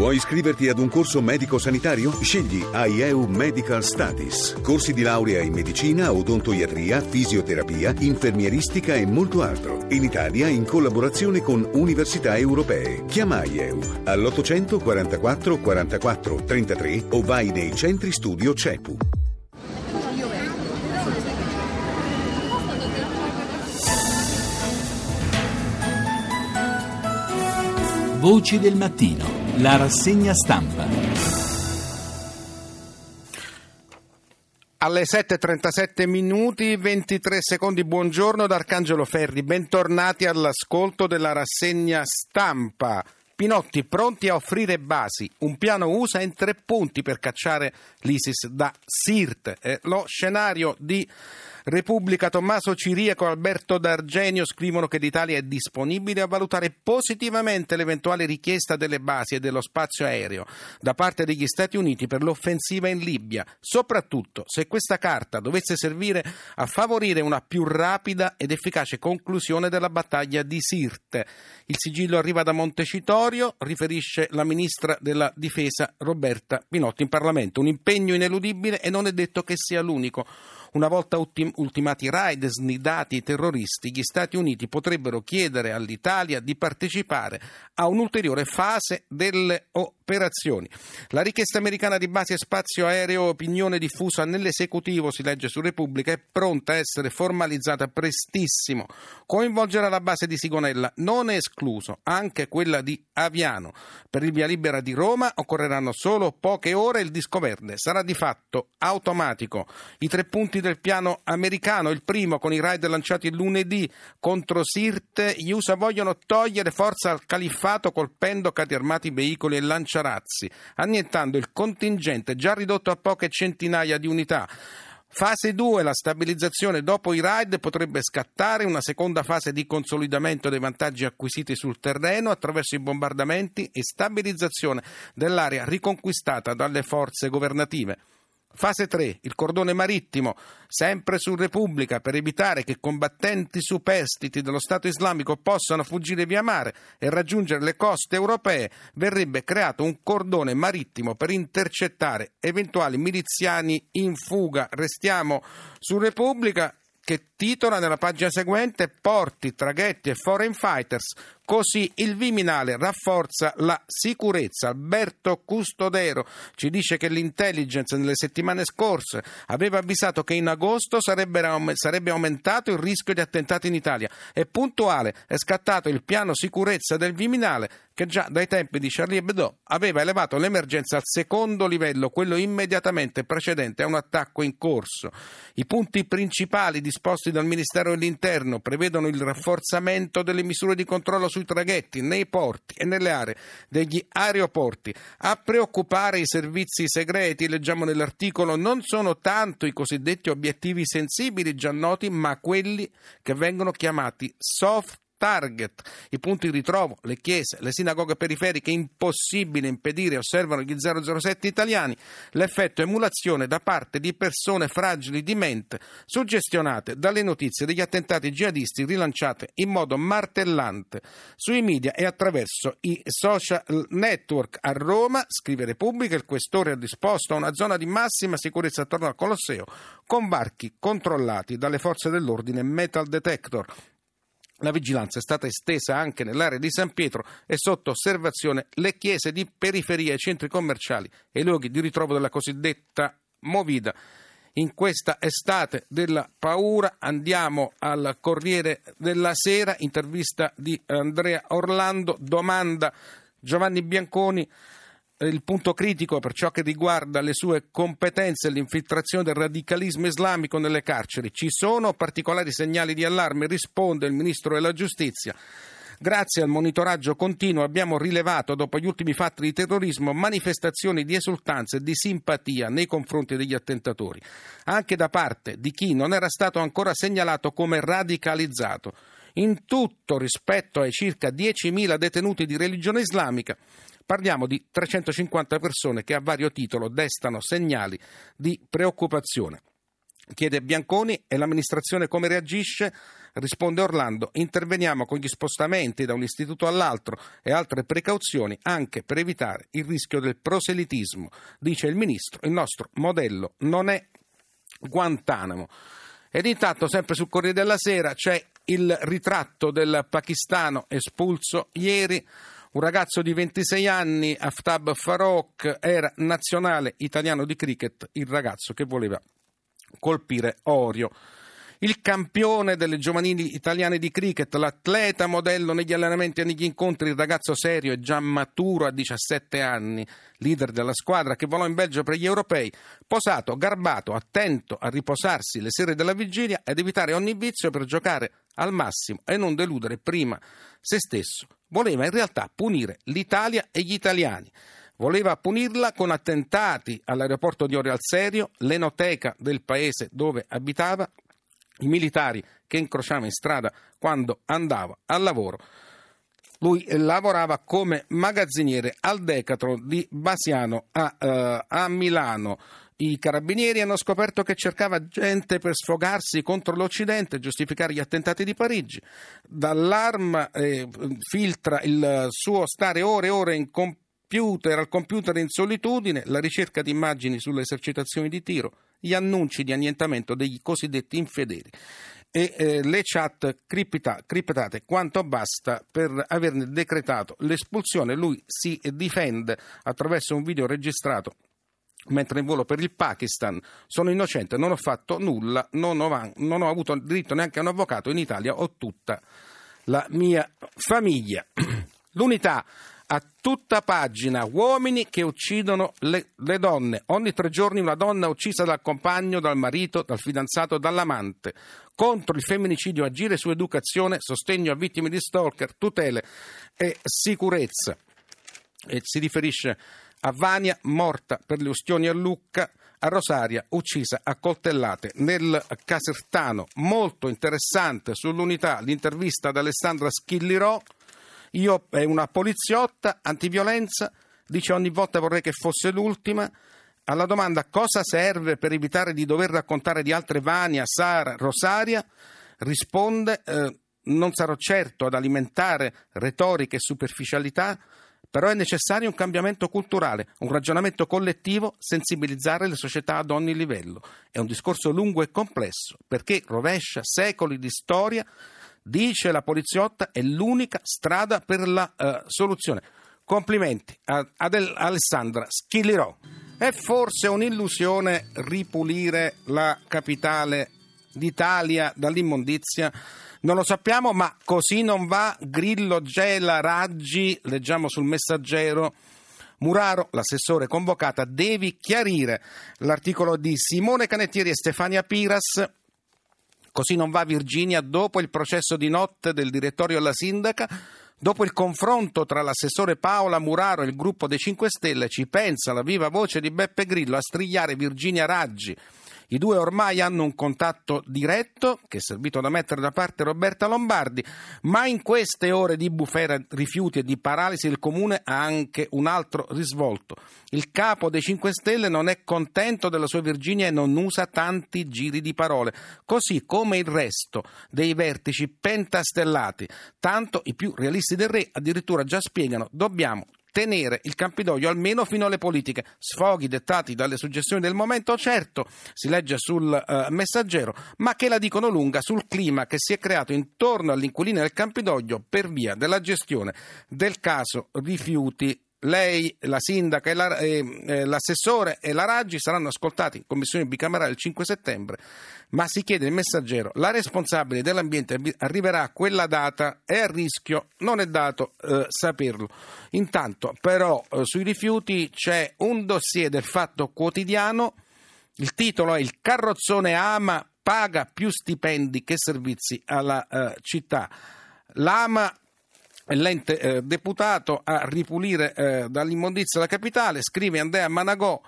Vuoi iscriverti ad un corso medico-sanitario? Scegli AIEU Medical Studies. Corsi di laurea in medicina, odontoiatria, fisioterapia, infermieristica e molto altro. In Italia in collaborazione con università europee. Chiama AIEU all'844 44 33 o vai nei centri studio CEPU. Voci del mattino, la rassegna stampa. Alle 7.37 minuti 23 secondi, buongiorno da Arcangelo Ferri, bentornati all'ascolto della rassegna stampa. Pinotti pronti a offrire basi, un piano USA in tre punti per cacciare l'ISIS da Sirte. Eh, lo scenario di Repubblica Tommaso Ciriaco e Alberto D'Argenio scrivono che l'Italia è disponibile a valutare positivamente l'eventuale richiesta delle basi e dello spazio aereo da parte degli Stati Uniti per l'offensiva in Libia, soprattutto se questa carta dovesse servire a favorire una più rapida ed efficace conclusione della battaglia di Sirte. Il sigillo arriva da Montecitorio, riferisce la ministra della Difesa Roberta Pinotti in Parlamento. Un impegno ineludibile e non è detto che sia l'unico. Una volta ultim- ultimati i raid snidati i terroristi, gli Stati Uniti potrebbero chiedere all'Italia di partecipare a un'ulteriore fase delle operazioni. La richiesta americana di base e spazio aereo, opinione diffusa nell'esecutivo, si legge su Repubblica, è pronta a essere formalizzata prestissimo. Coinvolgerà la base di Sigonella, non è escluso, anche quella di Aviano. Per il via libera di Roma occorreranno solo poche ore e il disco verde sarà di fatto automatico. I tre punti del piano americano, il primo con i raid lanciati lunedì contro Sirte, gli USA vogliono togliere forza al califfato colpendo carri armati, veicoli e lanciarazzi, annientando il contingente già ridotto a poche centinaia di unità. Fase 2, la stabilizzazione dopo i raid potrebbe scattare una seconda fase di consolidamento dei vantaggi acquisiti sul terreno attraverso i bombardamenti e stabilizzazione dell'area riconquistata dalle forze governative. Fase 3, il cordone marittimo, sempre su Repubblica, per evitare che combattenti superstiti dello Stato islamico possano fuggire via mare e raggiungere le coste europee, verrebbe creato un cordone marittimo per intercettare eventuali miliziani in fuga. Restiamo su Repubblica che titola nella pagina seguente Porti, traghetti e foreign fighters Così il Viminale rafforza la sicurezza. Alberto Custodero ci dice che l'intelligence nelle settimane scorse aveva avvisato che in agosto sarebbe aumentato il rischio di attentati in Italia. È puntuale, è scattato il piano sicurezza del Viminale che già dai tempi di Charlie Hebdo aveva elevato l'emergenza al secondo livello, quello immediatamente precedente a un attacco in corso. I punti principali disposti dal Ministero dell'Interno prevedono il rafforzamento delle misure di controllo sui traghetti, nei porti e nelle aree degli aeroporti. A preoccupare i servizi segreti, leggiamo nell'articolo, non sono tanto i cosiddetti obiettivi sensibili già noti, ma quelli che vengono chiamati soft target, i punti di ritrovo, le chiese, le sinagoghe periferiche, impossibile impedire, osservano gli 007 italiani, l'effetto emulazione da parte di persone fragili di mente, suggestionate dalle notizie degli attentati jihadisti rilanciate in modo martellante sui media e attraverso i social network. A Roma, scrive Repubblica, il questore ha disposto una zona di massima sicurezza attorno al Colosseo con varchi controllati dalle forze dell'ordine metal detector. La vigilanza è stata estesa anche nell'area di San Pietro e sotto osservazione le chiese di periferia, i centri commerciali e i luoghi di ritrovo della cosiddetta Movida. In questa estate della paura andiamo al Corriere della Sera, intervista di Andrea Orlando, domanda Giovanni Bianconi il punto critico per ciò che riguarda le sue competenze e l'infiltrazione del radicalismo islamico nelle carceri. Ci sono particolari segnali di allarme? Risponde il Ministro della Giustizia. Grazie al monitoraggio continuo abbiamo rilevato, dopo gli ultimi fatti di terrorismo, manifestazioni di esultanza e di simpatia nei confronti degli attentatori, anche da parte di chi non era stato ancora segnalato come radicalizzato. In tutto rispetto ai circa 10.000 detenuti di religione islamica, Parliamo di 350 persone che a vario titolo destano segnali di preoccupazione. Chiede Bianconi e l'amministrazione come reagisce? Risponde Orlando, interveniamo con gli spostamenti da un istituto all'altro e altre precauzioni anche per evitare il rischio del proselitismo. Dice il ministro, il nostro modello non è Guantanamo. Ed intanto, sempre sul Corriere della Sera, c'è il ritratto del pakistano espulso ieri. Un ragazzo di 26 anni, Aftab Farouk, era nazionale italiano di cricket, il ragazzo che voleva colpire Orio il campione delle giovanili italiane di cricket, l'atleta modello negli allenamenti e negli incontri, il ragazzo serio e già maturo a 17 anni, leader della squadra che volò in Belgio per gli europei, posato, garbato, attento a riposarsi le sere della vigilia ed evitare ogni vizio per giocare al massimo e non deludere prima se stesso. Voleva in realtà punire l'Italia e gli italiani. Voleva punirla con attentati all'aeroporto di al Serio, l'enoteca del paese dove abitava, i militari che incrociava in strada quando andava al lavoro. Lui lavorava come magazziniere al Decathlon di Basiano a, uh, a Milano. I carabinieri hanno scoperto che cercava gente per sfogarsi contro l'Occidente e giustificare gli attentati di Parigi. Dall'arma eh, filtra il suo stare ore e ore in computer, al computer in solitudine, la ricerca di immagini sulle esercitazioni di tiro gli annunci di annientamento degli cosiddetti infedeli e eh, le chat cripta, criptate quanto basta per averne decretato l'espulsione. Lui si difende attraverso un video registrato mentre in volo per il Pakistan. Sono innocente, non ho fatto nulla, non ho, non ho avuto diritto neanche a un avvocato in Italia, ho tutta la mia famiglia. L'unità a tutta pagina uomini che uccidono le, le, donne. Ogni tre giorni una donna uccisa dal compagno, dal marito, dal fidanzato, dall'amante. Contro il femminicidio agire su educazione, sostegno a vittime di stalker, tutele e sicurezza. E si riferisce a Vania, morta per le ustioni a Lucca, a Rosaria, uccisa a coltellate nel Casertano. Molto interessante sull'unità l'intervista ad Alessandra Schillirò io è una poliziotta antiviolenza, dice ogni volta vorrei che fosse l'ultima. Alla domanda cosa serve per evitare di dover raccontare di altre Vania, Sara, Rosaria, risponde eh, non sarò certo ad alimentare retoriche e superficialità, però è necessario un cambiamento culturale, un ragionamento collettivo, sensibilizzare le società ad ogni livello. È un discorso lungo e complesso, perché rovescia secoli di storia dice la poliziotta, è l'unica strada per la uh, soluzione. Complimenti ad Alessandra Schillirò. È forse un'illusione ripulire la capitale d'Italia dall'immondizia? Non lo sappiamo, ma così non va. Grillo, Gela, Raggi, leggiamo sul messaggero. Muraro, l'assessore convocata, devi chiarire l'articolo di Simone Canettieri e Stefania Piras Così non va Virginia dopo il processo di notte del direttorio alla sindaca, dopo il confronto tra l'assessore Paola Muraro e il gruppo dei 5 Stelle, ci pensa la viva voce di Beppe Grillo a strigliare Virginia Raggi i due ormai hanno un contatto diretto che è servito da mettere da parte Roberta Lombardi, ma in queste ore di bufera, rifiuti e di paralisi il comune ha anche un altro risvolto. Il capo dei 5 Stelle non è contento della sua Virginia e non usa tanti giri di parole, così come il resto dei vertici pentastellati. Tanto i più realisti del re addirittura già spiegano dobbiamo tenere il Campidoglio almeno fino alle politiche. Sfoghi dettati dalle suggestioni del momento, certo, si legge sul uh, messaggero, ma che la dicono lunga sul clima che si è creato intorno all'inquilino del Campidoglio per via della gestione del caso rifiuti lei, la sindaca, e la, eh, eh, l'assessore e la Raggi saranno ascoltati in commissione bicamerale il 5 settembre, ma si chiede il messaggero, la responsabile dell'ambiente arriverà a quella data e a rischio non è dato eh, saperlo. Intanto però eh, sui rifiuti c'è un dossier del Fatto Quotidiano, il titolo è Il carrozzone Ama paga più stipendi che servizi alla eh, città. L'AMA l'ente eh, deputato a ripulire eh, dall'immondizia la capitale, scrive Andrea Managò,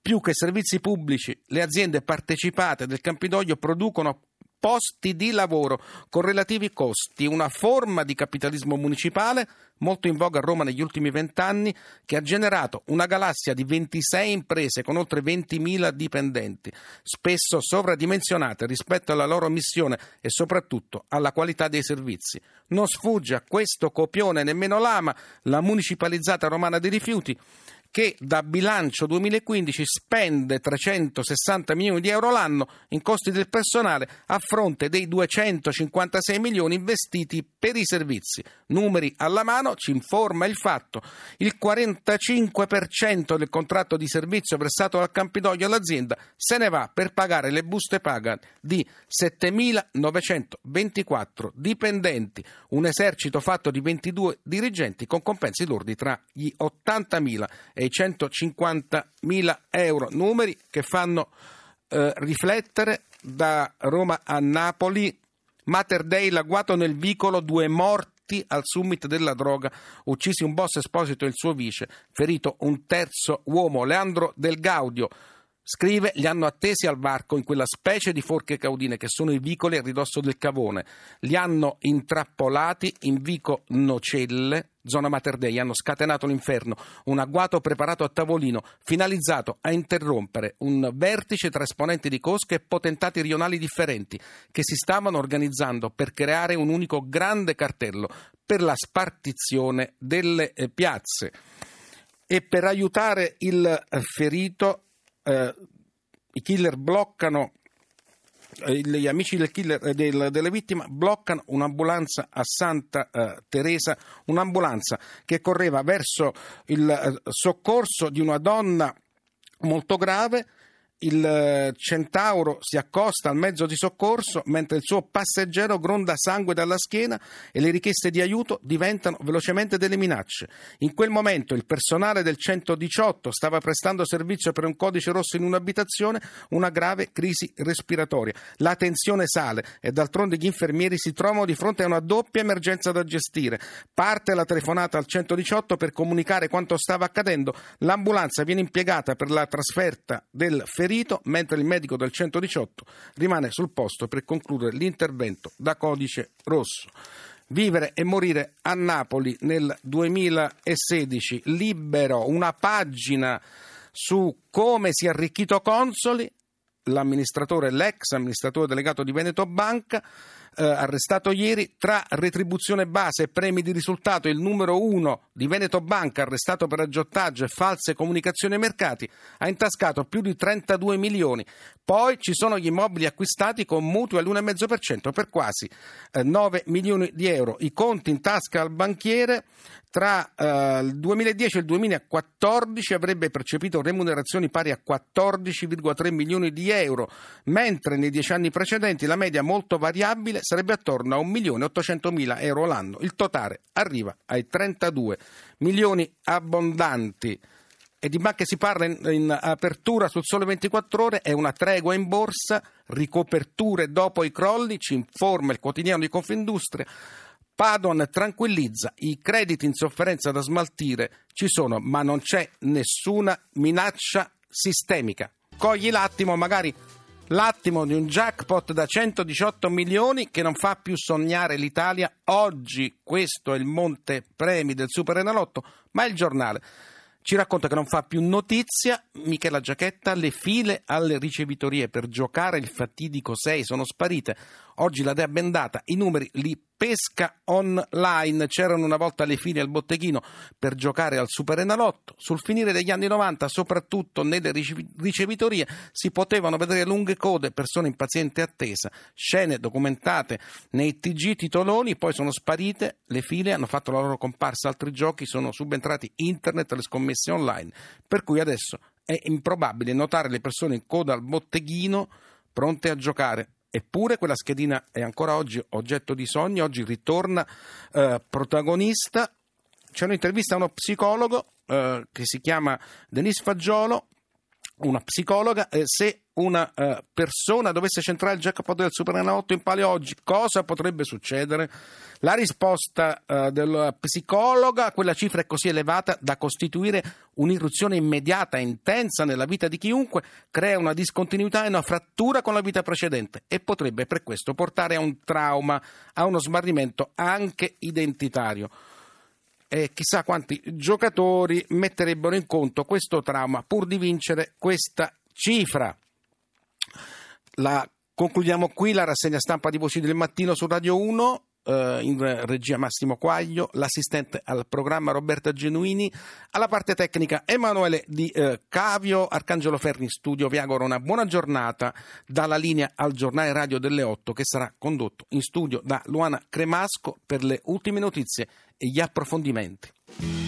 più che servizi pubblici, le aziende partecipate del Campidoglio producono posti di lavoro con relativi costi, una forma di capitalismo municipale molto in voga a Roma negli ultimi vent'anni, che ha generato una galassia di 26 imprese con oltre 20.000 dipendenti, spesso sovradimensionate rispetto alla loro missione e soprattutto alla qualità dei servizi. Non sfugge a questo copione nemmeno l'AMA, la municipalizzata romana dei rifiuti, che da bilancio 2015 spende 360 milioni di euro l'anno in costi del personale a fronte dei 256 milioni investiti per i servizi. Numeri alla mano ci informa il fatto. Il 45% del contratto di servizio prestato dal Campidoglio all'azienda se ne va per pagare le buste paga di 7.924 dipendenti, un esercito fatto di 22 dirigenti con compensi lordi tra gli 80.000 e i 150.000 euro, numeri che fanno eh, riflettere da Roma a Napoli. Mater Dei, l'agguato nel vicolo, due morti al summit della droga, uccisi un boss esposito e il suo vice, ferito un terzo uomo, Leandro Del Gaudio. Scrive, li hanno attesi al varco in quella specie di forche caudine che sono i vicoli a ridosso del cavone. Li hanno intrappolati in vico Nocelle, zona Mater Dei, hanno scatenato l'inferno, un agguato preparato a tavolino, finalizzato a interrompere un vertice tra esponenti di cosche e potentati rionali differenti, che si stavano organizzando per creare un unico grande cartello per la spartizione delle eh, piazze. E per aiutare il eh, ferito eh, i killer bloccano gli amici del killer, eh, del, delle vittime bloccano un'ambulanza a Santa eh, Teresa, un'ambulanza che correva verso il eh, soccorso di una donna molto grave il eh, centauro si accosta al mezzo di soccorso mentre il suo passeggero gronda sangue dalla schiena e le richieste di aiuto diventano velocemente delle minacce. In quel momento il personale del 118 stava prestando servizio per un codice rosso in un'abitazione, una grave crisi respiratoria. La tensione sale e d'altronde gli infermieri si trovano di fronte a una doppia emergenza da gestire. Parte la telefonata al 118 per comunicare quanto stava accadendo, l'ambulanza viene impiegata per la trasferta del ferito ferito, mentre il medico del 118 rimane sul posto per concludere l'intervento da codice rosso. Vivere e morire a Napoli nel 2016, libero, una pagina su come si è arricchito Consoli, l'amministratore, l'ex amministratore delegato di Veneto Banca, eh, arrestato ieri, tra retribuzione base e premi di risultato, il numero uno di Veneto Banca, arrestato per aggiottaggio e false comunicazioni ai mercati, ha intascato più di 32 milioni. Poi ci sono gli immobili acquistati con mutui all'1,5% per quasi eh, 9 milioni di euro. I conti in tasca al banchiere tra eh, il 2010 e il 2014 avrebbe percepito remunerazioni pari a 14,3 milioni di euro, mentre nei dieci anni precedenti la media molto variabile sarebbe attorno a 1 milione 800 mila euro l'anno. Il totale arriva ai 32 milioni abbondanti. E di banche si parla in, in, apertura sul sole 24 ore, è una tregua in borsa, ricoperture dopo i crolli, ci informa il quotidiano di Confindustria. Padoan tranquillizza, i crediti in sofferenza da smaltire ci sono, ma non c'è nessuna minaccia sistemica. Cogli l'attimo, magari l'attimo di un jackpot da 118 milioni che non fa più sognare l'Italia. Oggi questo è il monte premi del Super Enalotto, ma il giornale ci racconta che non fa più notizia. Michela Giacchetta, le file alle ricevitorie per giocare il fatidico 6 sono sparite. Oggi la Dea bendata, i numeri li pesca online. C'erano una volta le file al botteghino per giocare al Super Enalotto. Sul finire degli anni 90, soprattutto nelle ricevitorie, si potevano vedere lunghe code, persone in paziente attesa, scene documentate nei TG titoloni, poi sono sparite le file, hanno fatto la loro comparsa altri giochi, sono subentrati internet, le scommesse online. Per cui adesso è improbabile notare le persone in coda al botteghino pronte a giocare Eppure quella schedina è ancora oggi oggetto di sogni, oggi ritorna eh, protagonista. C'è un'intervista a uno psicologo eh, che si chiama Denis Fagiolo, una psicologa, eh, se una uh, persona dovesse centrare il jackpot del Superenalotto in palio oggi, cosa potrebbe succedere? La risposta uh, della psicologa, quella cifra è così elevata da costituire un'irruzione immediata e intensa nella vita di chiunque, crea una discontinuità e una frattura con la vita precedente e potrebbe per questo portare a un trauma, a uno smarrimento anche identitario e chissà quanti giocatori metterebbero in conto questo trauma pur di vincere questa cifra. La, concludiamo qui la rassegna stampa di Voci del Mattino su Radio 1 eh, in regia Massimo Quaglio, l'assistente al programma Roberta Genuini, alla parte tecnica Emanuele Di eh, Cavio, Arcangelo Ferri in studio, vi auguro una buona giornata dalla linea al giornale radio delle 8 che sarà condotto in studio da Luana Cremasco per le ultime notizie e gli approfondimenti.